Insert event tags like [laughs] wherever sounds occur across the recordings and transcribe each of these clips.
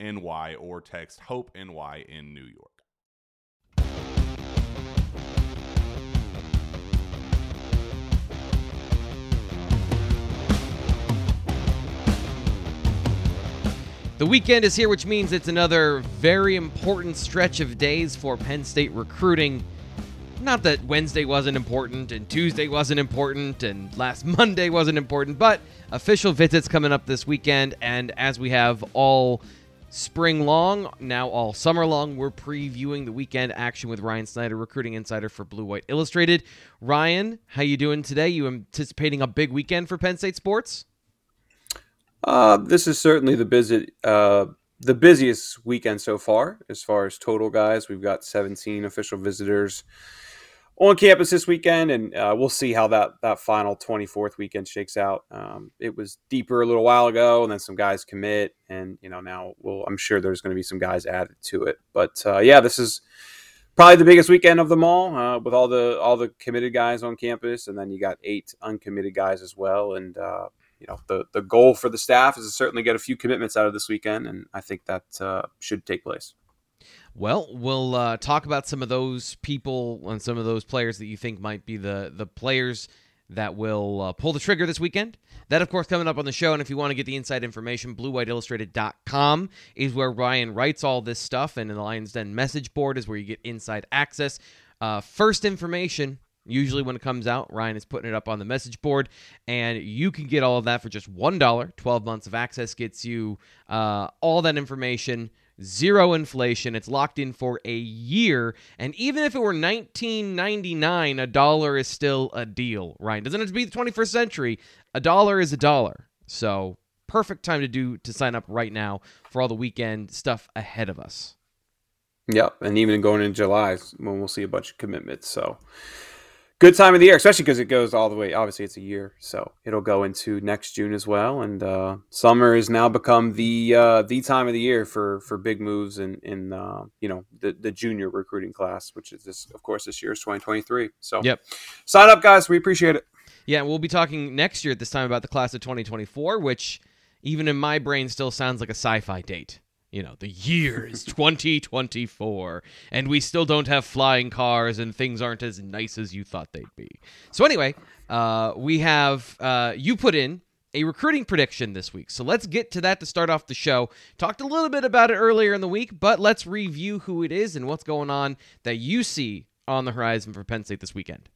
NY or text Hope NY in New York. The weekend is here, which means it's another very important stretch of days for Penn State recruiting. Not that Wednesday wasn't important and Tuesday wasn't important and last [laughs] Monday wasn't important, but official visits coming up this weekend. And as we have all spring long, now all summer long. We're previewing the weekend action with Ryan Snyder, recruiting insider for Blue White Illustrated. Ryan, how you doing today? You anticipating a big weekend for Penn State sports? Uh, this is certainly the busy, uh, the busiest weekend so far as far as total guys. We've got 17 official visitors on campus this weekend, and uh, we'll see how that that final 24th weekend shakes out. Um, it was deeper a little while ago, and then some guys commit, and you know now we'll, I'm sure there's going to be some guys added to it. But uh, yeah, this is probably the biggest weekend of them all, uh, with all the all the committed guys on campus, and then you got eight uncommitted guys as well. And uh, you know the the goal for the staff is to certainly get a few commitments out of this weekend, and I think that uh, should take place. Well, we'll uh, talk about some of those people and some of those players that you think might be the the players that will uh, pull the trigger this weekend. That, of course, coming up on the show. And if you want to get the inside information, bluewhiteillustrated.com is where Ryan writes all this stuff. And the Lions Den message board is where you get inside access. Uh, first information, usually when it comes out, Ryan is putting it up on the message board. And you can get all of that for just $1. 12 months of access gets you uh, all that information zero inflation. It's locked in for a year. And even if it were 1999, a dollar is still a deal, right? Doesn't have to be the 21st century. A dollar is a dollar. So perfect time to do to sign up right now for all the weekend stuff ahead of us. Yep, and even going in July when we'll see a bunch of commitments. So good time of the year, especially because it goes all the way. Obviously, it's a year, so it'll go into next June as well. And uh, summer has now become the uh, the time of the year for for big moves in in uh, you know the the junior recruiting class, which is this, of course, this year is 2023. So yep, sign up, guys. We appreciate it. Yeah, we'll be talking next year at this time about the class of 2024, which even in my brain still sounds like a sci-fi date you know, the year is [laughs] 2024 and we still don't have flying cars and things aren't as nice as you thought they'd be. So, anyway, uh, we have uh, you put in a recruiting prediction this week. So, let's get to that to start off the show. Talked a little bit about it earlier in the week, but let's review who it is and what's going on that you see on the horizon for Penn State this weekend.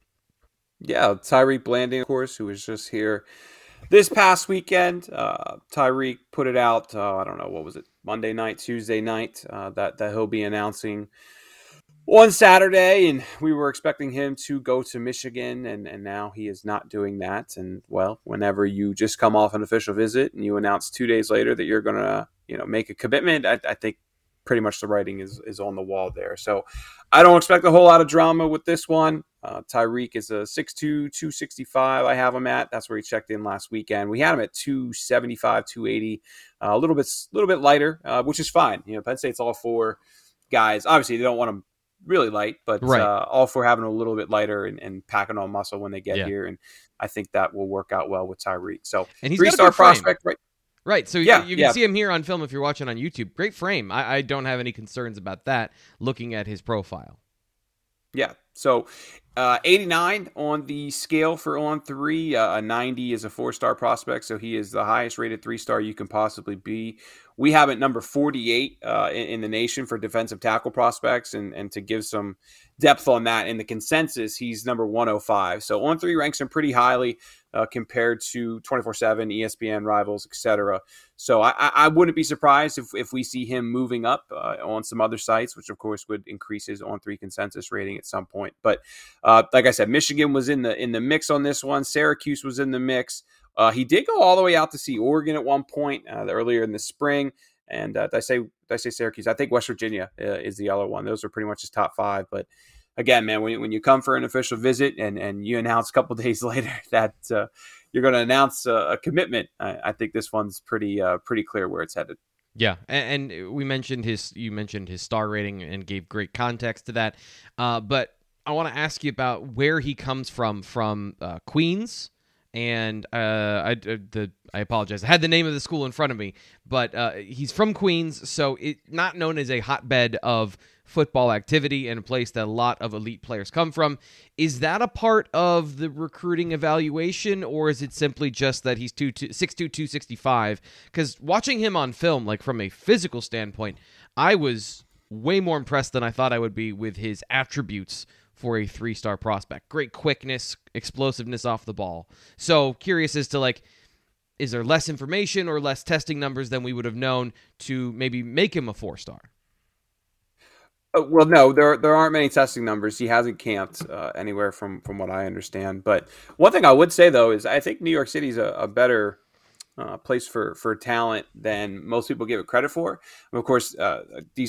Yeah, Tyriq Blanding, of course, who was just here this past weekend, uh, Tyriq put it out. Uh, I don't know what was it, Monday night, Tuesday night. Uh, that that he'll be announcing on Saturday, and we were expecting him to go to Michigan, and, and now he is not doing that. And well, whenever you just come off an official visit and you announce two days later that you're to, you know, make a commitment, I, I, think pretty much the writing is is on the wall there. So I don't expect a whole lot of drama with this one. Uh, Tyriq is a 6'2", 265. I have him at. That's where he checked in last weekend. We had him at 275, 280, uh, a little bit, little bit lighter, uh, which is fine. You know, Penn State's all for guys. Obviously, they don't want him really light, but right. uh, all for having a little bit lighter and, and packing on muscle when they get yeah. here. And I think that will work out well with Tyriq. So and he's three star prospect, right? Right. So yeah, you, can yeah. see him here on film if you're watching on YouTube. Great frame. I, I don't have any concerns about that looking at his profile. Yeah. So uh, 89 on the scale for on three. Uh, a 90 is a four star prospect, so he is the highest rated three star you can possibly be. We have it number 48 uh, in, in, the nation for defensive tackle prospects, and, and to give some depth on that, in the consensus, he's number 105. So on three ranks him pretty highly uh, compared to 24 7, ESPN rivals, etc. So I, I, wouldn't be surprised if, if we see him moving up uh, on some other sites, which of course would increase his on three consensus rating at some point. But uh, like I said, Michigan was in the in the mix on this one. Syracuse was in the mix. Uh, he did go all the way out to see Oregon at one point uh, earlier in the spring. And uh, I say I say Syracuse? I think West Virginia uh, is the other one. Those are pretty much his top five. But again, man, when, when you come for an official visit and, and you announce a couple [laughs] days later that uh, you're going to announce a, a commitment, I, I, think this one's pretty uh, pretty clear where it's headed. Yeah, and, and, we mentioned his you mentioned his star rating and gave great context to that. Uh, but I want to ask you about where he comes from from uh, Queens and uh, I uh, the I apologize. I had the name of the school in front of me, but uh, he's from Queens, so it not known as a hotbed of football activity and a place that a lot of elite players come from. Is that a part of the recruiting evaluation, or is it simply just that he's two, two, 6'2", 265? Because watching him on film, like from a physical standpoint, I was way more impressed than I thought I would be with his attributes for a three star prospect. Great quickness, explosiveness off the ball. So curious as to like, is there less information or less testing numbers than we would have known to maybe make him a four star? Uh, well, no, there there aren't many testing numbers. He hasn't camped uh, anywhere from from what I understand. But one thing I would say though is I think New York City's a, a better uh, place for for talent than most people give it credit for. And of course, uh,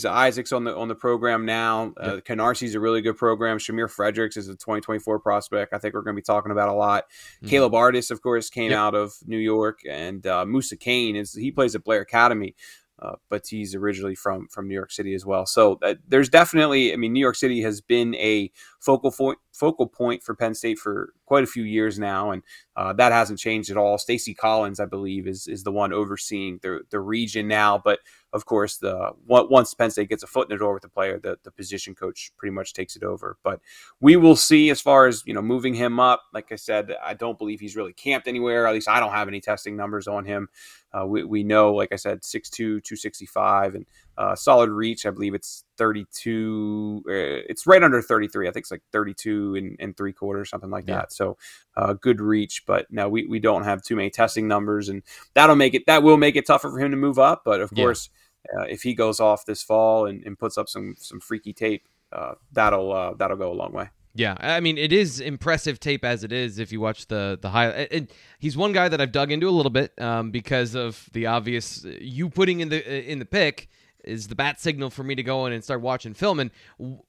Isaacs on the on the program now. Uh, yep. Is a really good program. Shamir Fredericks is a 2024 prospect. I think we're going to be talking about a lot. Mm-hmm. Caleb Artis, of course, came yep. out of New York, and uh, Musa Kane is he plays at Blair Academy. Uh, but he's originally from from New York City as well. So uh, there's definitely, I mean, New York City has been a focal point focal point for Penn State for quite a few years now, and uh, that hasn't changed at all. Stacy Collins, I believe, is is the one overseeing the the region now, but of course, the once Penn State gets a foot in the door with the player, the, the position coach pretty much takes it over. But we will see as far as you know moving him up. Like I said, I don't believe he's really camped anywhere. At least I don't have any testing numbers on him. Uh, we, we know, like I said, 6'2", 265, and uh, solid reach. I believe it's 32. Uh, it's right under 33. I think it's like 32 and, and three quarters, something like yeah. that. So uh, good reach. But no, we, we don't have too many testing numbers, and that'll make it that will make it tougher for him to move up. But of yeah. course, uh, if he goes off this fall and, and puts up some some freaky tape, uh, that'll uh, that'll go a long way. Yeah, I mean it is impressive tape as it is. If you watch the the high, he's one guy that I've dug into a little bit um, because of the obvious you putting in the in the pick is the bat signal for me to go in and start watching film. And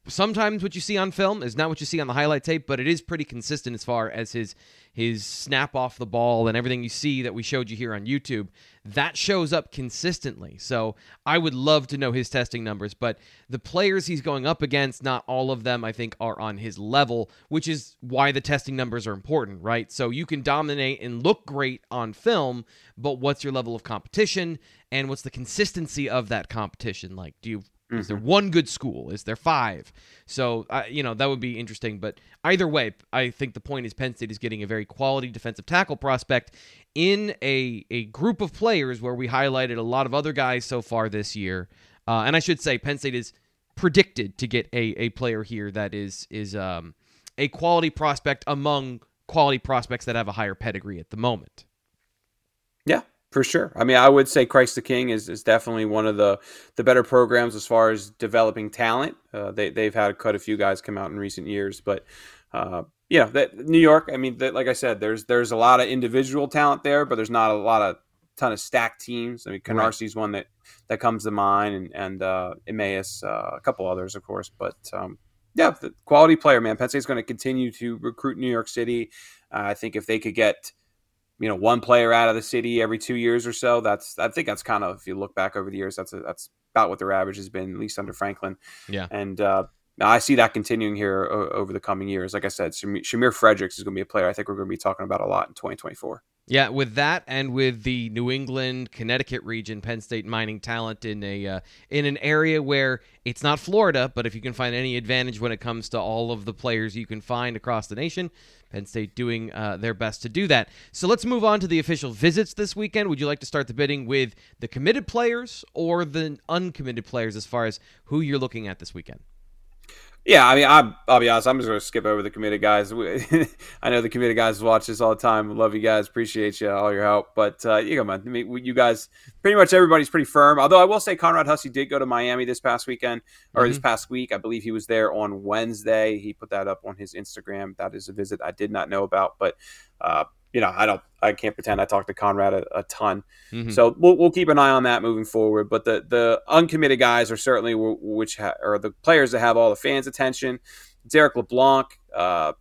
sometimes what you see on film is not what you see on the highlight tape, but it is pretty consistent as far as his his snap off the ball and everything you see that we showed you here on YouTube that shows up consistently. So I would love to know his testing numbers, but the players he's going up against, not all of them, I think, are on his level, which is why the testing numbers are important, right? So you can dominate and look great on film, but what's your level of competition and what's the consistency of that competition? Like, do you Mm-hmm. Is there mm-hmm. one good school? Is there five? So, uh, you know, that would be interesting. But either way, I think the point is Penn State is getting a very quality defensive tackle prospect in a, a group of players where we highlighted a lot of other guys so far this year. Uh, and I should say, Penn State is predicted to get a, a player here that is is um, a quality prospect among quality prospects that have a higher pedigree at the moment. Yeah, for sure. I mean, I would say Christ the King is, is definitely one of the, the better programs as far as developing talent. Uh, they, they've had quite a few guys come out in recent years, but uh, yeah, that New York. I mean, that, like I said, there's there's a lot of individual talent there, but there's not a lot of ton of stacked teams. I mean, Canarsie's right. one that that comes to mind, and and uh, Erasmus, uh, a couple others, of course. But um, yeah, the quality player, man. Penn State's going to continue to recruit New York City. Uh, I think if they could get you know one player out of the city every two years or so, that's I think that's kind of if you look back over the years, that's a, that's about what their average has been, at least under Franklin. Yeah, and uh, I see that continuing here over the coming years. Like I said, Shamir Fredericks is going to be a player I think we're going to be talking about a lot in 2024. Yeah, with that and with the New England, Connecticut region, Penn State mining talent in a uh, in an area where it's not Florida, but if you can find any advantage when it comes to all of the players you can find across the nation, Penn State doing uh, their best to do that. So let's move on to the official visits this weekend. Would you like to start the bidding with the committed players or the uncommitted players as far as who you're looking at this weekend? Yeah, I mean, I'm, I'll be honest. I'm just going to skip over the committed guys. [laughs] I know the committed guys watch this all the time. Love you guys. Appreciate you all your help. But uh, you come on, I mean, you guys, pretty much everybody's pretty firm. Although I will say, Conrad Hussey did go to Miami this past weekend or mm-hmm. this past week. I believe he was there on Wednesday. He put that up on his Instagram. That is a visit I did not know about. But uh, you know, I don't, I can't pretend I talked to Conrad a, a ton. Mm-hmm. So we'll, we'll keep an eye on that moving forward. But the the uncommitted guys are certainly which ha- are the players that have all the fans' attention. Derek LeBlanc, uh,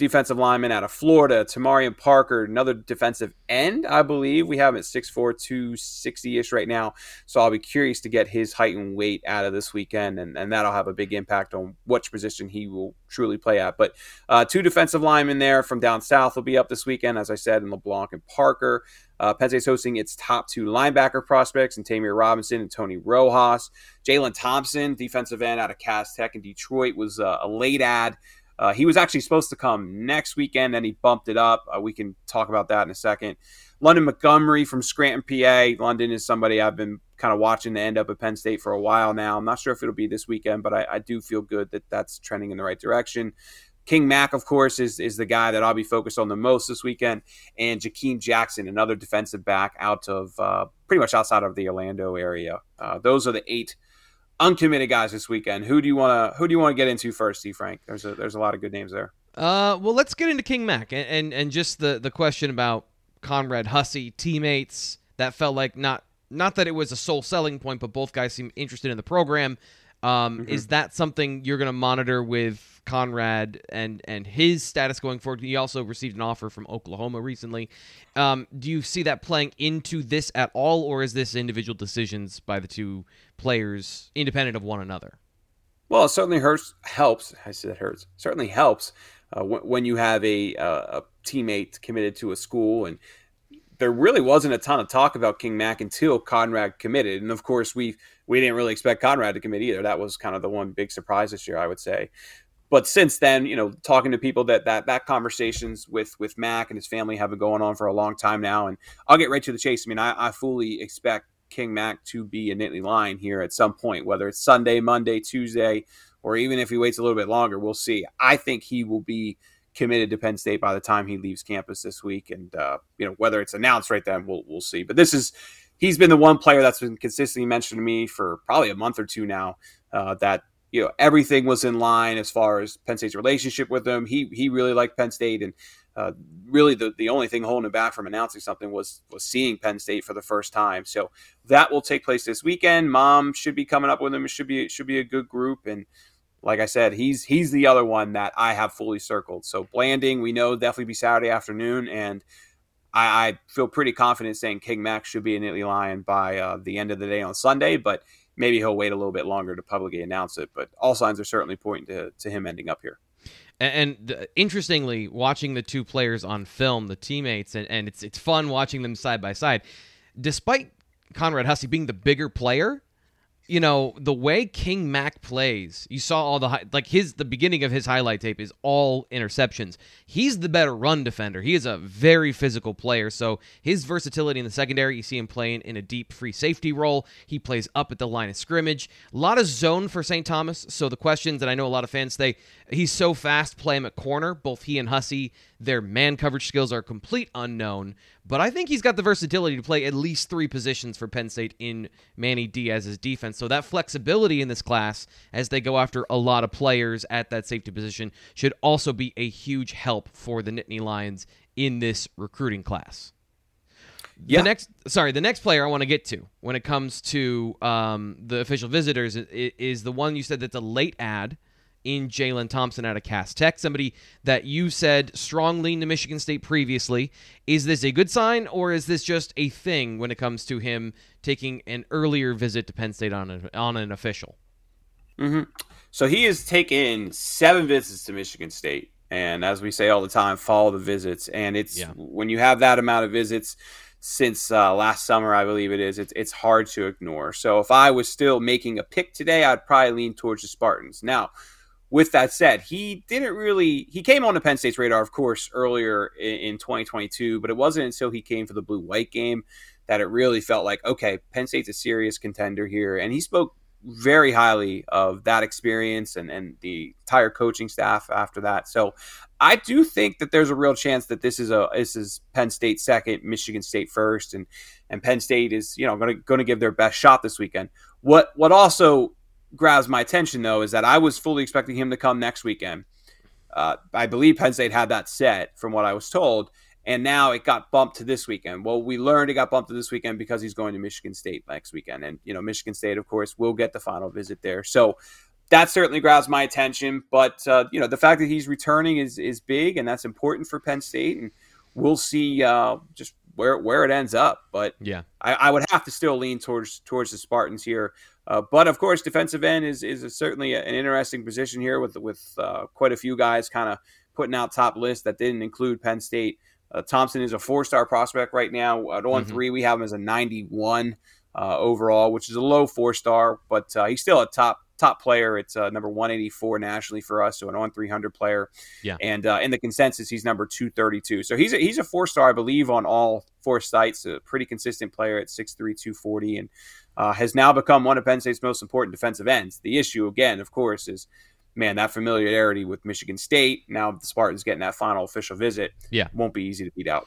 defensive lineman out of Florida, Tamarian Parker, another defensive end, I believe. We have him at 6'4, 260 ish right now. So I'll be curious to get his height and weight out of this weekend, and, and that'll have a big impact on which position he will truly play at. But uh, two defensive linemen there from down south will be up this weekend, as I said, in LeBlanc and Parker. Uh, Penn State's hosting its top two linebacker prospects and Ta'Mere Robinson and Tony Rojas. Jalen Thompson, defensive end out of Cass Tech in Detroit, was uh, a late ad uh, he was actually supposed to come next weekend, and he bumped it up. Uh, we can talk about that in a second. London Montgomery from Scranton, PA. London is somebody I've been kind of watching to end up at Penn State for a while now. I'm not sure if it'll be this weekend, but I, I do feel good that that's trending in the right direction. King Mack, of course, is is the guy that I'll be focused on the most this weekend, and Jakeem Jackson, another defensive back out of uh, pretty much outside of the Orlando area. Uh, those are the eight uncommitted guys this weekend. Who do you want to who do you want to get into first, Steve Frank? There's a there's a lot of good names there. Uh, well, let's get into King Mack and, and and just the the question about Conrad Hussey teammates. That felt like not not that it was a sole selling point, but both guys seem interested in the program. Um, mm-hmm. Is that something you're going to monitor with Conrad and and his status going forward? He also received an offer from Oklahoma recently. Um, do you see that playing into this at all, or is this individual decisions by the two players independent of one another? Well, it certainly hurts. Helps. I said hurts. Certainly helps uh, when, when, you have a, uh, a teammate committed to a school and there really wasn't a ton of talk about King Mack until Conrad committed, and of course we we didn't really expect Conrad to commit either. That was kind of the one big surprise this year, I would say. But since then, you know, talking to people that that that conversations with with Mack and his family have been going on for a long time now, and I'll get right to the chase. I mean, I, I fully expect King Mack to be a Nittany Lion here at some point, whether it's Sunday, Monday, Tuesday, or even if he waits a little bit longer, we'll see. I think he will be committed to Penn State by the time he leaves campus this week, and uh, you know whether it's announced right then, we'll we'll see. But this is he's been the one player that's been consistently mentioned to me for probably a month or two now. Uh, that you know everything was in line as far as Penn State's relationship with him. He he really liked Penn State, and uh, really the, the only thing holding him back from announcing something was was seeing Penn State for the first time. So that will take place this weekend. Mom should be coming up with him. It should be it should be a good group. And like I said, he's he's the other one that I have fully circled. So Blanding, we know definitely be Saturday afternoon, and I, I feel pretty confident saying King Max should be a Nittany Lion by uh, the end of the day on Sunday. But maybe he'll wait a little bit longer to publicly announce it. But all signs are certainly pointing to, to him ending up here. And, and interestingly, watching the two players on film, the teammates, and, and it's it's fun watching them side by side. Despite Conrad Hussey being the bigger player, you know the way King Mack plays. You saw all the like his the beginning of his highlight tape is all interceptions. He's the better run defender. He is a very physical player. So his versatility in the secondary, you see him playing in a deep free safety role. He plays up at the line of scrimmage. A lot of zone for St. Thomas. So the questions that I know a lot of fans say he's so fast, play him at corner. Both he and Hussey Their man coverage skills are complete unknown, but I think he's got the versatility to play at least three positions for Penn State in Manny Diaz's defense. So that flexibility in this class, as they go after a lot of players at that safety position, should also be a huge help for the Nittany Lions in this recruiting class. Yeah. The next, sorry, the next player I want to get to when it comes to um, the official visitors is, is the one you said that's a late ad in Jalen Thompson out of Cass Tech, somebody that you said strong lean to Michigan State previously. Is this a good sign, or is this just a thing when it comes to him taking an earlier visit to Penn State on, a, on an official? Mm-hmm. So he has taken seven visits to Michigan State. And as we say all the time, follow the visits. And it's Yeah. when you have that amount of visits since uh, last summer, I believe it is, it's, it's hard to ignore. So if I was still making a pick today, I'd probably lean towards the Spartans. Now, with that said, he didn't really, he came on the Penn State's radar, of course, earlier in, in 2022, but it wasn't until he came for the blue white game that it really felt like, okay, Penn State's a serious contender here. And he spoke very highly of that experience and, and the entire coaching staff after that. So I do think that there's a real chance that this is a this is Penn State second, Michigan State first, and and Penn State is you know going to going to give their best shot this weekend. What what also grabs my attention though is that I was fully expecting him to come next weekend. Uh, I believe Penn State had that set from what I was told, and now it got bumped to this weekend. Well, we learned it got bumped to this weekend because he's going to Michigan State next weekend, and you know Michigan State, of course, will get the final visit there. So that certainly grabs my attention. But uh, you know the fact that he's returning is is big, and that's important for Penn State, and we'll see uh, just where where it ends up. But Yeah. I, I would have to still lean towards towards the Spartans here. Uh, but of course, defensive end is is a, certainly an interesting position here with with uh, quite a few guys kind of putting out top lists that didn't include Penn State. Uh, Thompson is a four star prospect right now. At on Mhm. three, we have him as a 91 uh, overall, which is a low four star, but uh, he's still a top top player. It's uh, number 184 nationally for us, so an on 300 player. Yeah. And uh, in the consensus, he's number 232. So he's a, he's a four star, I believe, on all four sites. A pretty consistent player at 6'3", 240, and uh, has now become one of Penn State's most important defensive ends. The issue, again, of course, is man that familiarity with Michigan State. Now the Spartans getting that final official visit. Yeah. won't be easy to beat out.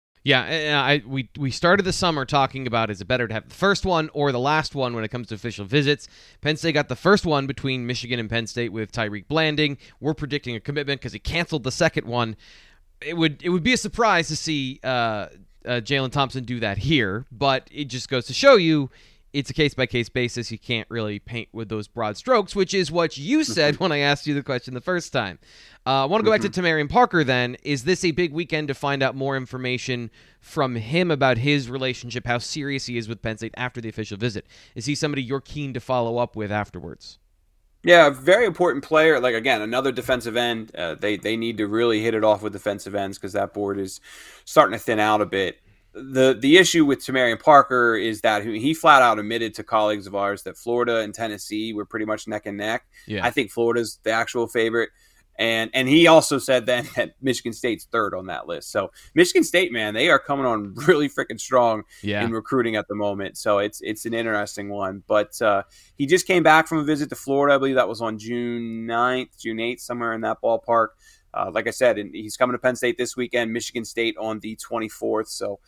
Yeah, I we we started the summer talking about is it better to have the first one or the last one when it comes to official visits. Penn State got the first one between Michigan and Penn State with Tyriq Blanding. We're predicting a commitment because he canceled the second one. It would it would be a surprise to see uh, uh, Jalen Thompson do that here, but it just goes to show you it's a case by case basis. You can't really paint with those broad strokes, which is what you said [laughs] when I asked you the question the first time. Uh, I want to go back to Tamarian Parker then. Is this a big weekend to find out more information from him about his relationship, how serious he is with Penn State after the official visit? Is he somebody you're keen to follow up with afterwards? Yeah, very important player. Like again, another defensive end. Uh, they they need to really hit it off with defensive ends because that board is starting to thin out a bit. the The issue with Tamarian Parker is that he he flat out admitted to colleagues of ours that Florida and Tennessee were pretty much neck and neck. Yeah. I think Florida's the actual favorite. And and he also said then [laughs] that Michigan State's third on that list. So Michigan State, man, they are coming on [laughs] really freaking strong Yeah. in recruiting at the moment. So it's it's an interesting one. But uh, he just came back from a visit to Florida. I believe that was on June 9th, June 8th, somewhere in that ballpark. Uh, like I said, and he's coming to Penn State this weekend, Michigan State on the 24th. So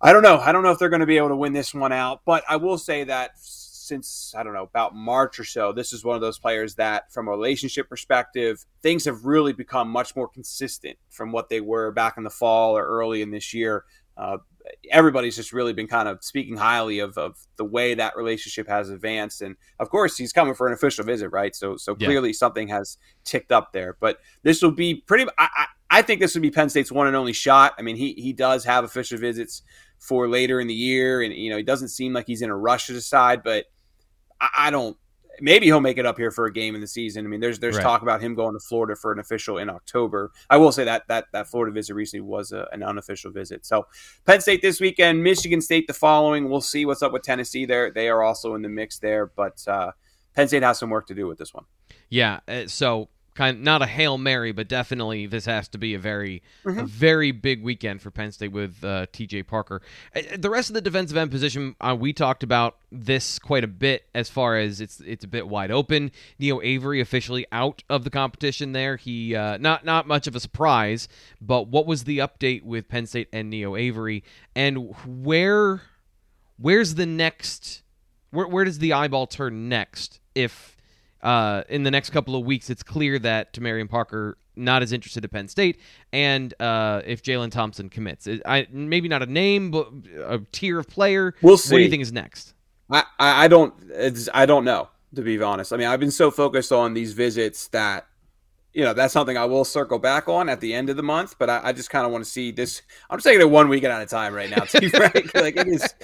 I don't know. I don't know if they're going to be able to win this one out. But I will say that since, I don't know, about March or so, this is one of those players that, from a relationship perspective, things have really become much more consistent from what they were back in the fall or early in this year. Uh, everybody's just really been kind of speaking highly of, of the way that relationship has advanced. And of course, he's coming for an official visit, right? So, so Yeah. clearly something has ticked up there. But this will be pretty. I, I, I think this would be Penn State's one and only shot. I mean, he he does have official visits for later in the year, and you know he doesn't seem like he's in a rush to decide. But I, I don't. maybe he'll make it up here for a game in the season. I mean, there's there's Right. talk about him going to Florida for an official in October. I will say that that that Florida visit recently was a, an unofficial visit. So Penn State this weekend, Michigan State the following. We'll see what's up with Tennessee. There they are also in the mix there, but uh, Penn State has some work to do with this one. Yeah, uh, so kind not a hail mary, but definitely this has to be a very, Mm-hmm. a very big weekend for Penn State with uh, T.J. Parker. Uh, The rest of the defensive end position, uh, we talked about this quite a bit as far as it's it's a bit wide open. Neo Avery officially out of the competition. There, he uh, not not much of a surprise, but what was the update with Penn State and Neo Avery, and where where's the next where, where does the eyeball turn next if uh, in the next couple of weeks it's clear that Tamarian Parker not as interested at Penn State and uh, if Jalen Thompson commits I, maybe not a name but a tier of player We'll see. what do you think is next I, I I don't I don't know to be honest. I mean, I've been so focused on these visits that you know that's something I will circle back on at the end of the month. But I, I just kind of want to see this. I'm just taking it one weekend at a time right now. To be [laughs] frank, like it is.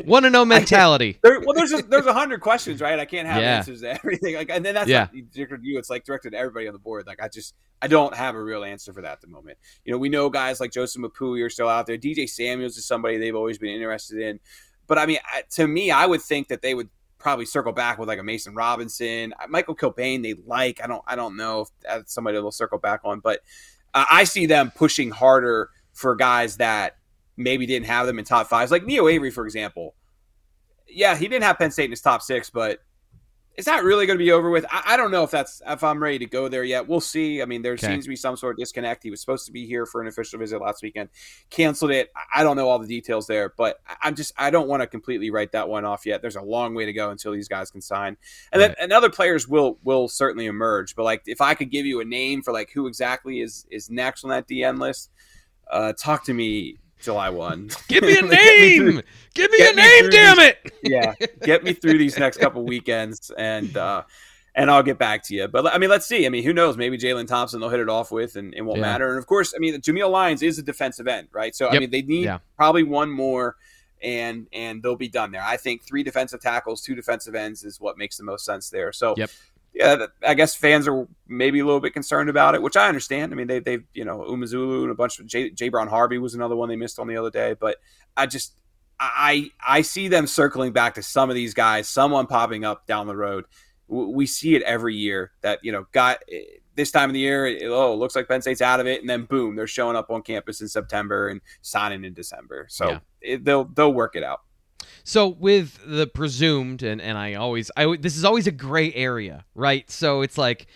[laughs] one to oh know mentality [laughs] There, well, there's a, there's a hundred questions, right? I can't have Yeah. answers to everything. Like, and then that's Yeah. not directed to you. It's like directed to everybody on the board. Like, I just I don't have a real answer for that at the moment. You know, we know guys like Joseph Mapui are still out there. DJ Samuels is somebody they've always been interested in. But I mean, I- to me, I would think that they would probably circle back with like a Mason Robinson, Michael Kilbane. They like. I don't. I don't know if that's somebody they'll circle back on, but uh, I see them pushing harder for guys that maybe didn't have them in top fives, like Neo Avery, for example. Yeah, he didn't have Penn State in his top six, but is that really going to be over with? I, I don't know if that's if I'm ready to go there yet. We'll see. I mean, there Okay. seems to be some sort of disconnect. He was supposed to be here for an official visit last weekend, canceled it. I- don't know all the details there, but I- I'm just I don't want to completely write that one off yet. There's a long way to go until these guys can sign, and then Right. and other players will will certainly emerge. But like if I could give you a name for like who exactly is is next on that DN list, uh, talk to me July one. [laughs] give me a [laughs] Get me through- name give me a me name damn these- it yeah, get me through these next couple weekends, and uh, and I'll get back to you. But I mean, let's see. I mean, who knows? Maybe Jalen Thompson they'll hit it off with, and it won't Yeah. matter. And of course, I mean, Jameial Lyons is a defensive end, right? So I mean, they need Yeah. probably one more, and and they'll be done there. I think three defensive tackles, two defensive ends is what makes the most sense there. So Yep. Yeah, I guess fans are maybe a little bit concerned about it, which I understand. I mean, they, they've, you know, Umazulu and a bunch of J, J. Brown Harvey was another one they missed on the other day. But I just, I I see them circling back to some of these guys, someone popping up down the road. We see it every year that you know, got eh, this time of the year. It, oh, it looks like Penn State's out of it, and then boom, they're showing up on campus in September and signing in December. So Yeah. it, they'll they'll work it out. So with the presumed, and and I always, I this is always a gray area, right? So it's like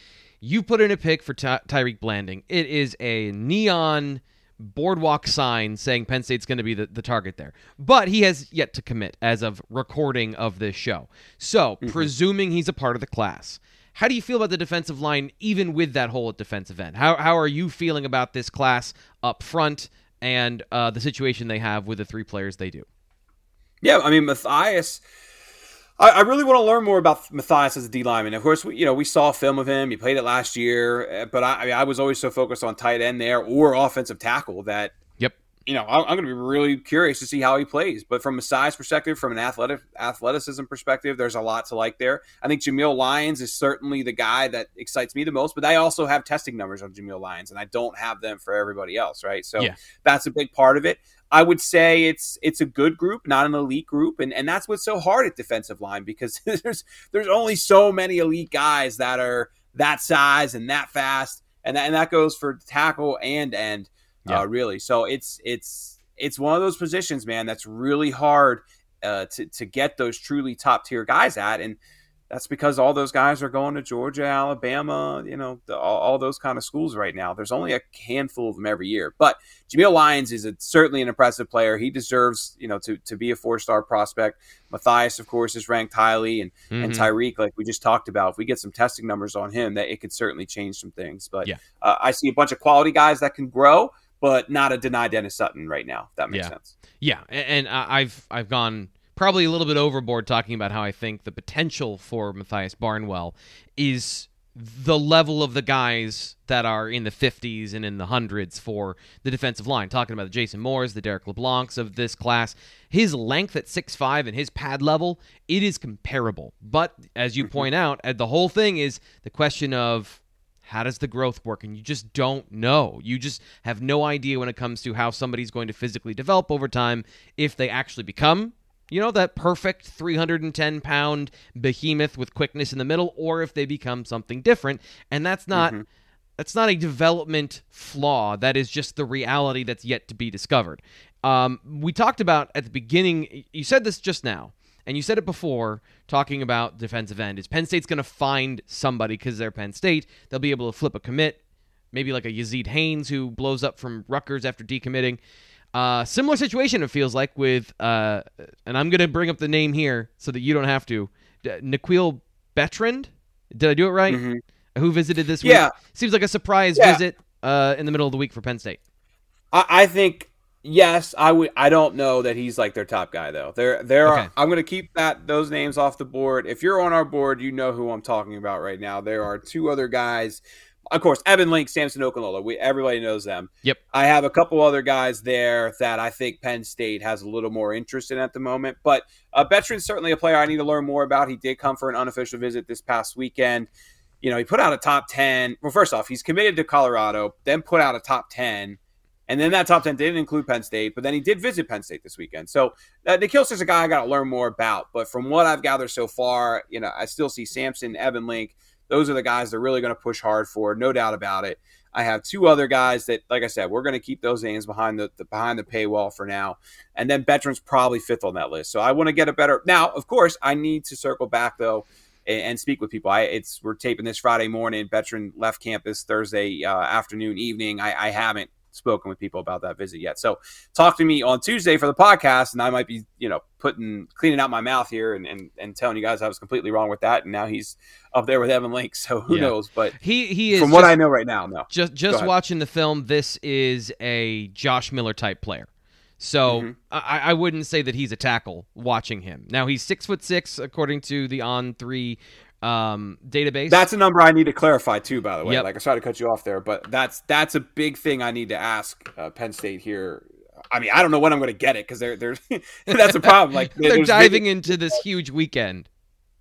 you put in a pick for Ty- Tyriq Blanding. It is a neon boardwalk sign saying Penn State's going to be the, the target there, but he has yet to commit as of recording of this show. So presuming he's a part of the class. How do you feel about the defensive line, even with that hole at defensive end? How, how are you feeling about this class up front and uh, the situation they have with the three players they do? Yeah, I mean Matthias. I, I really want to learn more about Matthias as a D lineman. Of course, we, you know we saw film of him. He played it last year, uh, but I, I, mean, I was always so focused on tight end there or offensive tackle that Yep. you know I, I'm going to be really curious to see how he plays. But from a size perspective, from an athletic athleticism perspective, there's a lot to like there. I think Jameial Lyons is certainly the guy that excites me the most. But I also have testing numbers on Jameial Lyons, and I don't have them for everybody else, right? So Yeah. that's a big part of it. I would say it's it's a good group, not an elite group, and and that's what's so hard at defensive line because [laughs] there's there's only so many elite guys that are that size and that fast, and that, and that goes for tackle and end, Yeah. uh, really. So it's it's it's one of those positions, man, that's really hard uh, to to get those truly top tier guys at, and that's because all those guys are going to Georgia, Alabama, you know, the, all, all those kind of schools right now. There's only a handful of them every year, but Jameial Lyons is a, certainly an impressive player. He deserves, you know, to to be a four star prospect. Matthias, of course, is ranked highly, and and Mhm. Tyriq, like we just talked about, if we get some testing numbers on him, that it could certainly change some things. But Yeah. uh, I see a bunch of quality guys that can grow, but not a Dani Dennis Sutton right now. If that makes Yeah. sense. Yeah, a- and I've I've gone probably a little bit overboard talking about how I think the potential for Matthias Barnwell is the level of the guys that are in the 50s and in the hundreds for the defensive line. Talking about the Jason Moores, the Derek LeBlancs of this class. His length at 6'5 and his pad level, it is comparable. But as you point out, uh, the whole thing is the question of how does the growth work? And you just don't know. You just have no idea when it comes to how somebody's going to physically develop over time if they actually become you know, that perfect 310 pound behemoth with quickness in the middle, or if they become something different. And that's not. Mm-hmm. That's not a development flaw. That is just the reality that's yet to be discovered. Um, we talked about at the beginning. You said this just now, and you said it before, talking about defensive end. Is Penn State's going to find somebody because they're Penn State? They'll be able to flip a commit, maybe like a Yazid Haynes who blows up from Rutgers after decommitting. Uh, similar situation, it feels like, with, uh, and I'm going to bring up the name here so that you don't have to. D- Nikhil Bertrand? Did I do it right? Mm-hmm. Who visited this week? Yeah. week? Seems like a surprise Yeah. visit uh, in the middle of the week for Penn State. I, I think yes. I would. I don't know that he's like their top guy though. There, there Okay. are. I'm going to keep that those names off the board. If you're on our board, you know who I'm talking about right now. There are two other guys. Of course, Evan Link, Samson Okunlola. We everybody knows them. Yep. I have a couple other guys there that I think Penn State has a little more interest in at the moment. But uh, Bertrand's certainly a player I need to learn more about. He did come for an unofficial visit this past weekend. You know, he put out a top 10. Well, first off, he's committed to Colorado, then put out a top 10. And then that top 10 didn't include Penn State, but then he did visit Penn State this weekend. So uh, Nikhil's is a guy I got to learn more about. But from what I've gathered so far, you know, I still see Samson, Evan Link. Those are the guys they're really going to push hard for, no doubt about it. I have two other guys that, like I said, we're going to keep those names behind the, the behind the paywall for now, and then Bertrand's probably fifth on that list. So I want to get a better. Now, of course, I need to circle back though and, and speak with people. I it's we're taping this Friday morning. Bertrand left campus Thursday uh, afternoon, evening. I, I haven't spoken with people about that visit yet. So talk to me on Tuesday for the podcast, and I might be, you know, putting cleaning out my mouth here and, and, and telling you guys I was completely wrong with that. And now he's up there with Evan Link. [laughs] So who Yeah. knows? But He he is from what just- I know right now, no. just just watching the film, this is a Josh Miller type player. So Mm-hmm. I, I wouldn't say that he's a tackle watching him. Now he's six foot six according to the on three um, database. That's a number I need to clarify too. By the way, Yep. like I tried to cut you off there, but that's that's a big thing I need to ask uh, Penn State here. I mean, I don't know when I'm going to get it because they're they're [laughs] that's a problem. Like [laughs] they're diving big- into this huge weekend.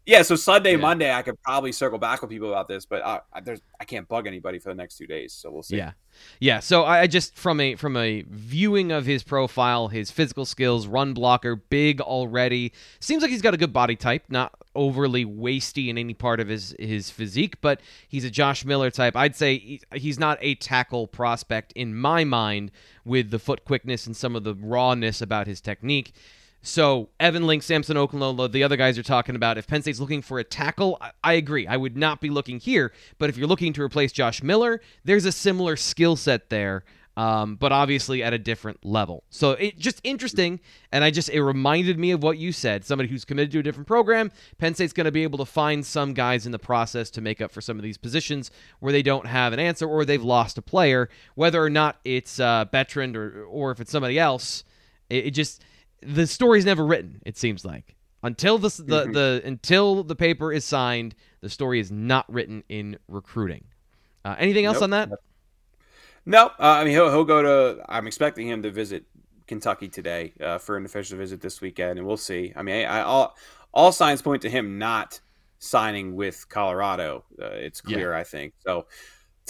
Yeah, so Sunday, Yeah. Monday, I could probably circle back with people about this, but I, I, there's I can't bug anybody for the next two days, so we'll see. Yeah, yeah. So I I just from a from a viewing of his profile, his physical skills, run blocker, big already. Seems like he's got a good body type, not overly wasty in any part of his his physique, but he's a Josh Miller type. I'd say he- he's not a tackle prospect in my mind with the foot quickness and some of the rawness about his technique. So Evan Link, Samson Okunlola, the other guys are talking about. If Penn State's looking for a tackle, I, agree. I would not be looking here. But if you're looking to replace Josh Miller, there's a similar skill set there, um, but obviously at a different level. So it just interesting, and I just it reminded me of what you said. Somebody who's committed to a different program. Penn State's going to be able to find some guys in the process to make up for some of these positions where they don't have an answer or they've lost a player, whether or not it's uh, Bertrand or or if it's somebody else. It, it just the story's never written. It seems like until this the, the until the paper is signed, the story is not written in recruiting. Uh, anything else Nope. on that? No, uh, I mean he'll he'll go to. I'm expecting him to visit Kentucky today uh, for an official visit this weekend, and we'll see. I mean, I, all all signs point to him not signing with Colorado. Uh, it's clear, I think. So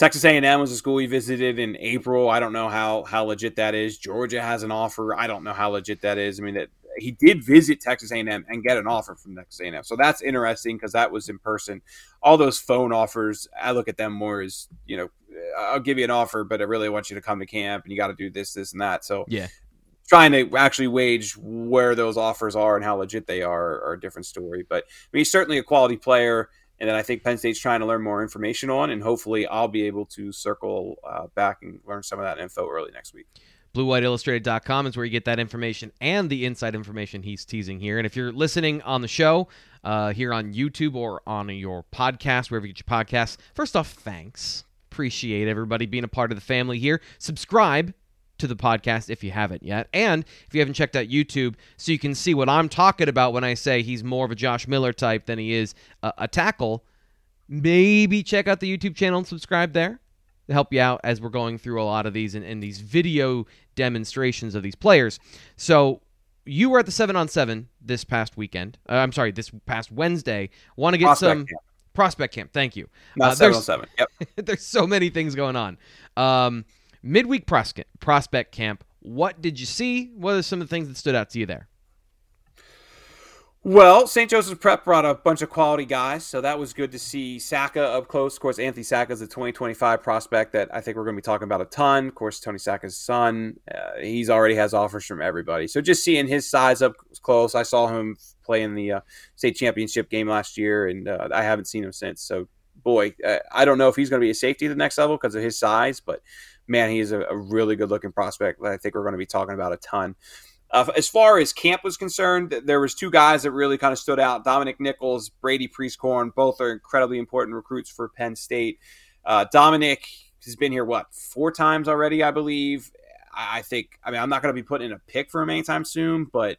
Texas A&M was a school he visited in April. I don't know how how legit that is. Georgia has an offer. I don't know how legit that is. I mean, that he did visit Texas A&M and get an offer from Texas A&M. So that's interesting because that was in person. All those phone offers, I look at them more as you know, I'll give you an offer, but I really want you to come to camp and you got to do this, this, and that. So Yeah. trying to actually wage where those offers are and how legit they are are a different story. But I mean, he's certainly a quality player, and then I think Penn State's trying to learn more information on, and hopefully I'll be able to circle uh, back and learn some of that info early next week. BlueWhiteIllustrated.com is where you get that information and the inside information he's teasing here. And if you're listening on the show uh, here on YouTube or on your podcast, wherever you get your podcasts, first off, thanks. Appreciate everybody being a part of the family here. Subscribe to the podcast if you haven't yet. And if you haven't checked out YouTube, so you can see what I'm talking about when I say he's more of a Josh Miller type than he is a, a tackle. maybe check out the YouTube channel and subscribe there to help you out as we're going through a lot of these and, and these video demonstrations of these players. So you were at the seven on seven this past weekend. Uh, I'm sorry, this past Wednesday. Want to get Prospect some camp. prospect camp. Thank you. Not Uh, seven on seven. Yep. [laughs] there's so many things going on. Um, midweek pros- prospect camp. What did you see? What are some of the things that stood out to you there? Well, St. Joseph's Prep brought a bunch of quality guys, so that was good to see Sacca up close. Of course, Anthony Sacca is a 2025 prospect that I think we're going to be talking about a ton. Of course, Tony Sacca's son, uh, he's already has offers from everybody. So just seeing his size up close, I saw him play in the uh, state championship game last year, and uh, I haven't seen him since. So, boy, uh, I don't know if he's going to be a safety at the next level because of his size, but man, he's a, a really good looking prospect that I think we're going to be talking about a ton. Uh, as far as camp was concerned, there was two guys that really kind of stood out: Dominic Nichols, Brady Prieskorn. Both are incredibly important recruits for Penn State. Uh, Dominic has been here what four times already, I believe. I think. I mean, I'm not going to be putting in a pick for him anytime soon, but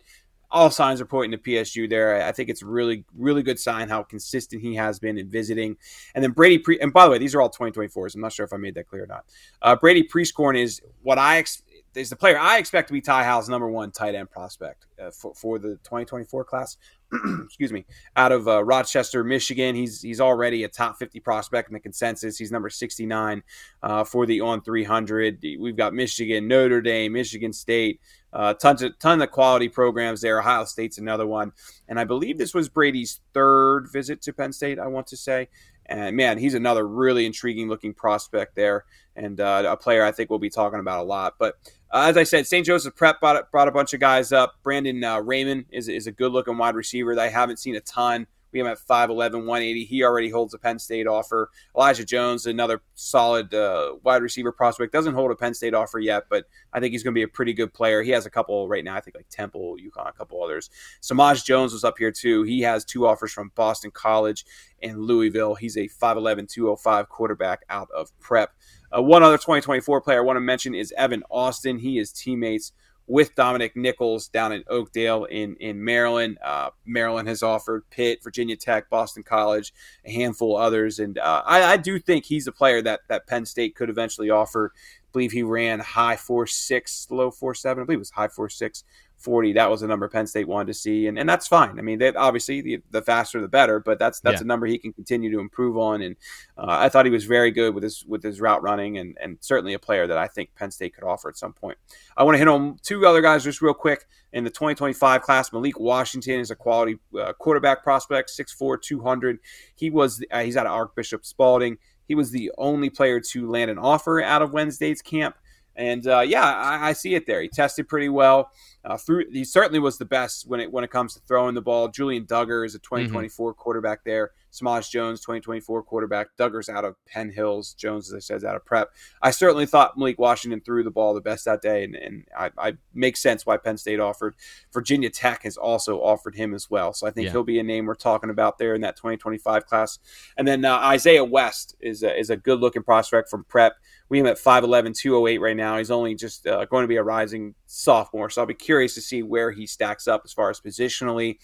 all signs are pointing to PSU there. I think it's really, really good sign how consistent he has been in visiting. And then Brady, Pre- and by the way, these are all 2024s. I'm not sure if I made that clear or not. Uh, Brady Prieskorn is what I ex- is the player I expect to be Ty Howle's number one tight end prospect uh, for, for the 2024 class. [clears throat] Excuse me, out of uh, Rochester, Michigan. He's he's already a top 50 prospect in the consensus. He's number 69 uh, for the on 300. We've got Michigan, Notre Dame, Michigan State. Uh, tons of ton of quality programs there. Ohio State's another one, and I believe this was Brady's third visit to Penn State. I want to say, and man, he's another really intriguing looking prospect there, and uh, a player I think we'll be talking about a lot. But uh, as I said, St. Joseph Prep brought, brought a bunch of guys up. Brandon uh, Raymond is, is a good looking wide receiver that I haven't seen a ton. We have him at 5'11, 180. He already holds a Penn State offer. Elijah Jones, another solid uh, wide receiver prospect, doesn't hold a Penn State offer yet, but I think he's going to be a pretty good player. He has a couple right now, I think like Temple, UConn, a couple others. Samaj Jones was up here too. He has two offers from Boston College and Louisville. He's a 5'11, 205 quarterback out of prep. Uh, one other 2024 player I want to mention is Evan Austin. He is teammates with Dominic Nichols down in Oakdale in in Maryland. Uh, Maryland has offered Pitt, Virginia Tech, Boston College, a handful of others, and uh, I, I do think he's a player that that Penn State could eventually offer. I believe he ran high four six, low four seven. I believe it was high four six. 40 that was a number penn state wanted to see and, and that's fine i mean they obviously the, the faster the better but that's that's Yeah. a number he can continue to improve on and uh, i thought he was very good with his with his route running and and certainly a player that i think penn state could offer at some point i want to hit on two other guys just real quick in the 2025 class malik washington is a quality uh, quarterback prospect 6'4 200 he was uh, he's out of archbishop spalding he was the only player to land an offer out of wednesday's camp and uh, yeah, I, I see it there. He tested pretty well. Uh, through he certainly was the best when it when it comes to throwing the ball. Julian Duggar is a 2024 quarterback there. Samaj Jones, 2024 quarterback. Duggar's out of Penn Hills. Jones, as I said, is out of prep. I certainly thought Malik Washington threw the ball the best that day, and, and I, I makes sense why Penn State offered. Virginia Tech has also offered him as well, so I think Yeah. he'll be a name we're talking about there in that 2025 class. And then uh, Isaiah West is a, is a good looking prospect from prep. We have him at 5'11, 208 right now. He's only just uh, going to be a rising sophomore, so I'll be curious to see where he stacks up as far as positionally.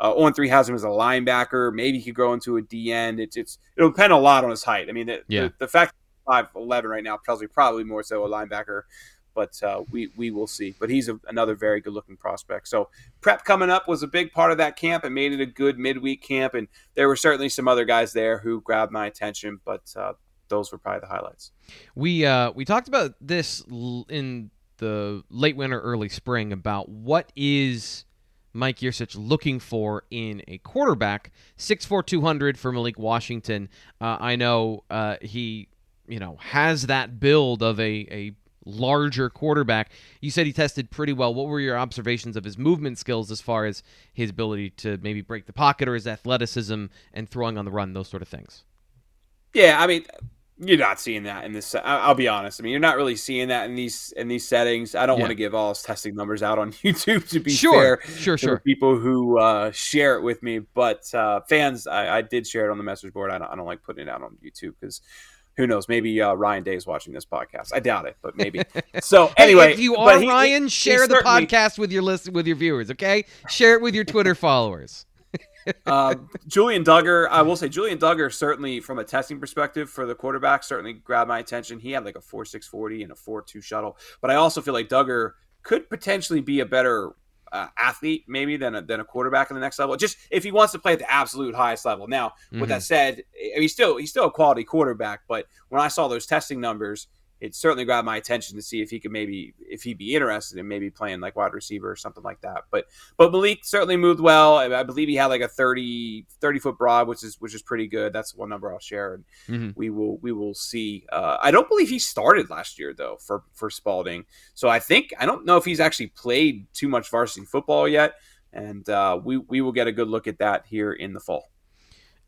Uh, on three has him as a linebacker. Maybe he could grow into a D end. It's, it's it'll depend a lot on his height. I mean, the, Yeah. the, the fact five eleven right now tells me probably more so a linebacker, but uh, we we will see. But he's a, another very good looking prospect. So prep coming up was a big part of that camp and made it a good midweek camp. And there were certainly some other guys there who grabbed my attention, but uh, those were probably the highlights. We uh we talked about this in the late winter, early spring about what is Mike Yurcich looking for in a quarterback. 6'4", 200 for Malik Washington. Uh, I know uh, he you know has that build of a a larger quarterback. You said he tested pretty well. What were your observations of his movement skills as far as his ability to maybe break the pocket or his athleticism and throwing on the run, those sort of things? Yeah, I mean, you're not seeing that in this. I'll be honest. I mean, you're not really seeing that in these in these settings. I don't Yeah. want to give all his testing numbers out on [laughs] YouTube to be Sure, fair. sure, sure. People who uh, share it with me, but uh, fans, I, I did share it on the message board. I don't, I don't like putting it out on YouTube because who knows? Maybe uh, Ryan Day is watching this podcast. I doubt it, but maybe. [laughs] So Hey, anyway, if you are he- Ryan, he- he share the certainly- podcast with your list with your viewers. Okay, share it with your Twitter followers. Uh, Julian Duggar, I will say Julian Duggar certainly from a testing perspective for the quarterback certainly grabbed my attention. He had like a four six forty and a four two shuttle, but I also feel like Duggar could potentially be a better uh, athlete maybe than a, than a quarterback in the next level. Just if he wants to play at the absolute highest level. Now, mm-hmm. with that mm-hmm. said, he's still he's still a quality quarterback. But when I saw those testing numbers, it certainly grabbed my attention to see if he could maybe if he'd be interested in maybe playing like wide receiver or something like that. But but Malik certainly moved well. I, I believe he had like a 30, 30 foot broad, which is which is pretty good. That's one number I'll share, and mm-hmm. we will we will see. Uh, I don't believe he started last year though for for Spalding, so I think I don't know if he's actually played too much varsity football yet, and uh, we we will get a good look at that here in the fall.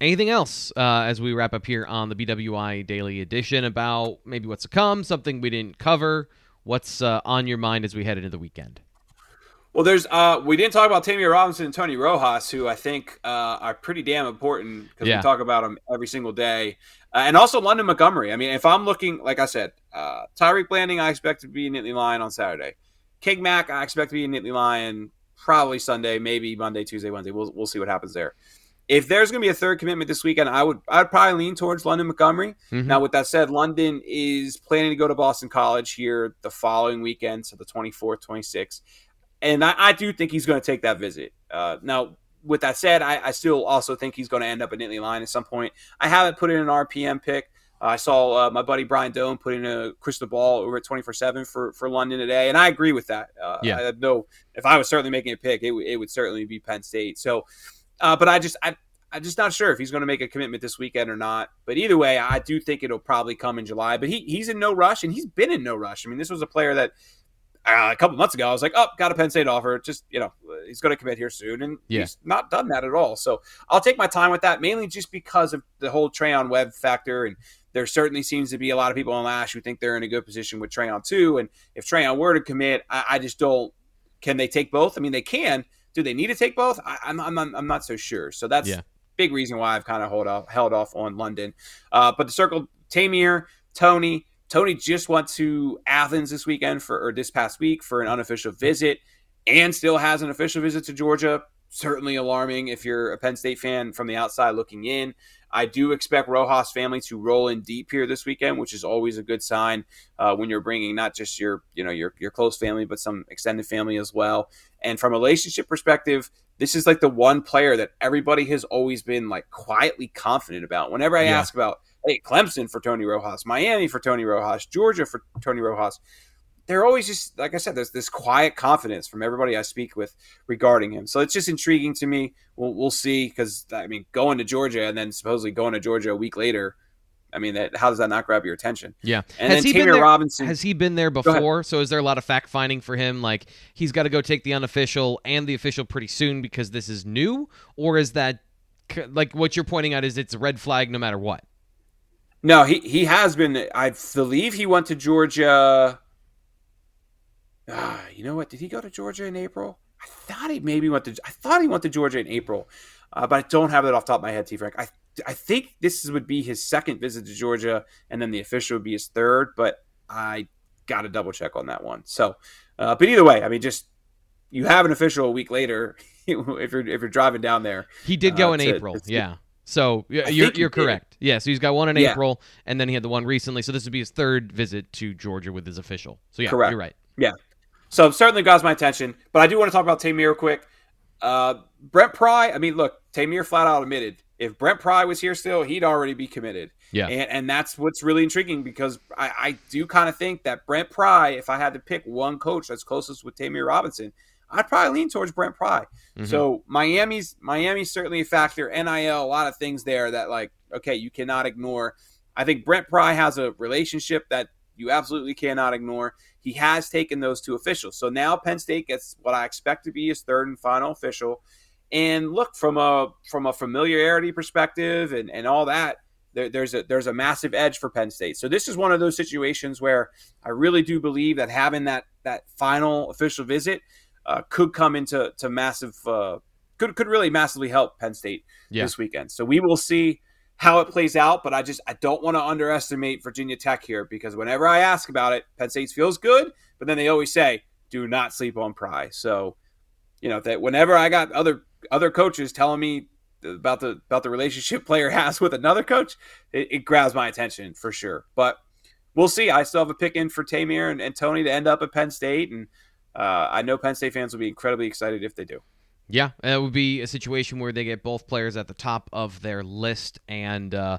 Anything else uh, as we wrap up here on the BWI Daily Edition about maybe what's to come, something we didn't cover? What's uh, on your mind as we head into the weekend? Well, there's uh, we didn't talk about Ta'Mere Robinson and Tony Rojas, who I think uh, are pretty damn important because yeah. we talk about them every single day, uh, and also London Montgomery. I mean, if I'm looking, like I said, uh, Tyriq Blanding, I expect to be in Nittany Lion on Saturday. King Mack, I expect to be in Nittany Lion probably Sunday, maybe Monday, Tuesday, Wednesday. We'll we'll see what happens there if there's going to be a third commitment this weekend, I would I'd probably lean towards London Montgomery. Mm-hmm. Now, with that said, London is planning to go to Boston College here the following weekend, so the 24th, 26th, and I, I do think he's going to take that visit. Uh, now, with that said, I, I, still also think he's going to end up at Nittany Lion at some point. I haven't put in an RPM pick. Uh, I saw uh, my buddy Brian Dohn put in a crystal ball over at 24 7 for, for London today, and I agree with that. Uh, yeah. I know if I was certainly making a pick, it, w- it would certainly be Penn State. So, uh, but I just I, I'm just not sure if he's going to make a commitment this weekend or not. But either way, I do think it'll probably come in July. But he he's in no rush, and he's been in no rush. I mean, this was a player that uh, a couple months ago I was like, oh, got a Penn State offer. Just you know, he's going to commit here soon, and yeah. he's not done that at all. So I'll take my time with that, mainly just because of the whole Trayon Webb factor and. There certainly seems to be a lot of people on Lash who think they're in a good position with Trayon too. And if Trayon were to commit, I, I just don't. Can they take both? I mean, they can, do they need to take both? I, am I'm, I'm, I'm not so sure. So that's yeah big reason why I've kind of hold off, held off on London. Uh, but the circle, Ta'Mere, Tony. Tony just went to Athens this weekend for or this past week for an unofficial visit, and still has an official visit to Georgia. Certainly alarming if you're a Penn State fan from the outside looking in. I do expect Rojas family to roll in deep here this weekend, which is always a good sign uh, when you're bringing not just your you know your your close family, but some extended family as well. And from a relationship perspective, this is like the one player that everybody has always been like quietly confident about. Whenever I yeah. ask about, hey, Clemson for Tony Rojas, Miami for Tony Rojas, Georgia for Tony Rojas, they're always just like I said. There's this quiet confidence from everybody I speak with regarding him. So it's just intriguing to me. We'll, we'll see because I mean, going to Georgia and then supposedly going to Georgia a week later I mean, that, how does that not grab your attention? Yeah. And has then he Ta'Mere Robinson. Has he been there before? So is there a lot of fact finding for him? Like he's got to go take the unofficial and the official pretty soon because this is new, or is that like what you're pointing out? Is it's a red flag no matter what? No, he he has been. I believe he went to Georgia. Ah, you know what? Did he go to Georgia in April? I thought he maybe went to. I thought he went to Georgia in April, uh, but I don't have it off top of my head, T. Frank. I I think this would be his second visit to Georgia, and then the official would be his third. But I got to double check on that one. So, uh, but either way, I mean, just you have an official a week later [laughs] if you're if you're driving down there. He did go uh, in to, April, to, yeah. So you're you're correct. Yeah, so he's got one in yeah. April, and then he had the one recently. So this would be his third visit to Georgia with his official. So yeah, correct. you're right. Yeah. So certainly got my attention, but I do want to talk about Ta'Mere quick. Uh, Brent Pry. I mean, look, Ta'Mere flat out admitted if Brent Pry was here still, he'd already be committed. Yeah. And, and that's what's really intriguing because I, I do kind of think that Brent Pry, if I had to pick one coach that's closest with Ta'Mere Robinson, I'd probably lean towards Brent Pry. Mm-hmm. So Miami's Miami's certainly a factor. NIL, a lot of things there that like, okay, you cannot ignore. I think Brent Pry has a relationship that you absolutely cannot ignore. He has taken those two officials. So now Penn State gets what I expect to be his third and final official. And look from a from a familiarity perspective and, and all that, there, there's a there's a massive edge for Penn State. So this is one of those situations where I really do believe that having that that final official visit uh, could come into to massive uh, could could really massively help Penn State yeah. this weekend. So we will see how it plays out, but I just I don't want to underestimate Virginia Tech here because whenever I ask about it, Penn State feels good, but then they always say do not sleep on Pry. So you know that whenever I got other other coaches telling me about the about the relationship [laughs] player has with another coach, it, it grabs my attention for sure. But we'll see. I still have a pick in for Ta'Mere and, and Tony to end up at Penn State, and uh, I know Penn State fans will be incredibly excited if they do. Yeah, it would be a situation where they get both players at the top of their list, and uh,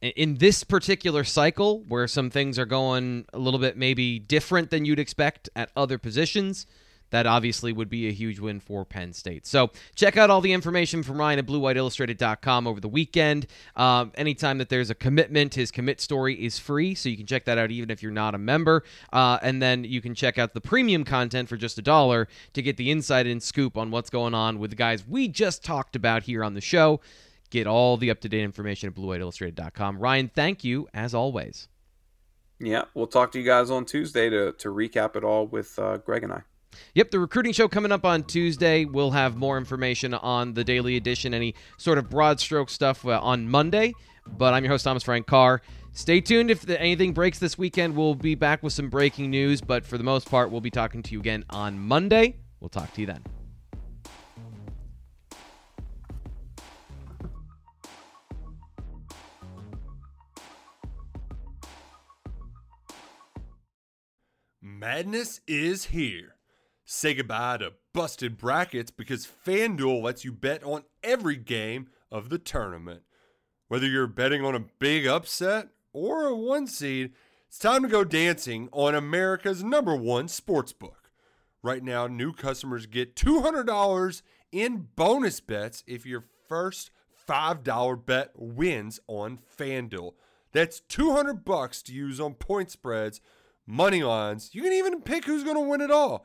in this particular cycle, where some things are going a little bit maybe different than you'd expect at other positions that obviously would be a huge win for Penn State. So check out all the information from Ryan at BlueWhiteIllustrated.com over the weekend. Um, anytime that there's a commitment, his commit story is free, so you can check that out even if you're not a member. Uh, and then you can check out the premium content for just a dollar to get the inside and scoop on what's going on with the guys we just talked about here on the show. Get all the up to date information at BlueWhiteIllustrated.com. Ryan, thank you as always. Yeah, we'll talk to you guys on Tuesday to, to recap it all with uh, Greg and I. Yep, the recruiting show coming up on Tuesday. We'll have more information on the daily edition, any sort of broad stroke stuff uh, on Monday. But I'm your host, Thomas Frank Carr. Stay tuned. If the, anything breaks this weekend, we'll be back with some breaking news. But for the most part, we'll be talking to you again on Monday. We'll talk to you then. Madness is here. Say goodbye to busted brackets because FanDuel lets you bet on every game of the tournament. Whether you're betting on a big upset or a one seed, it's time to go dancing on America's number one sportsbook. Right now, new customers get $200 in bonus bets if your first $5 bet wins on FanDuel. That's 200 bucks to use on point spreads, money lines. You can even pick who's going to win it all.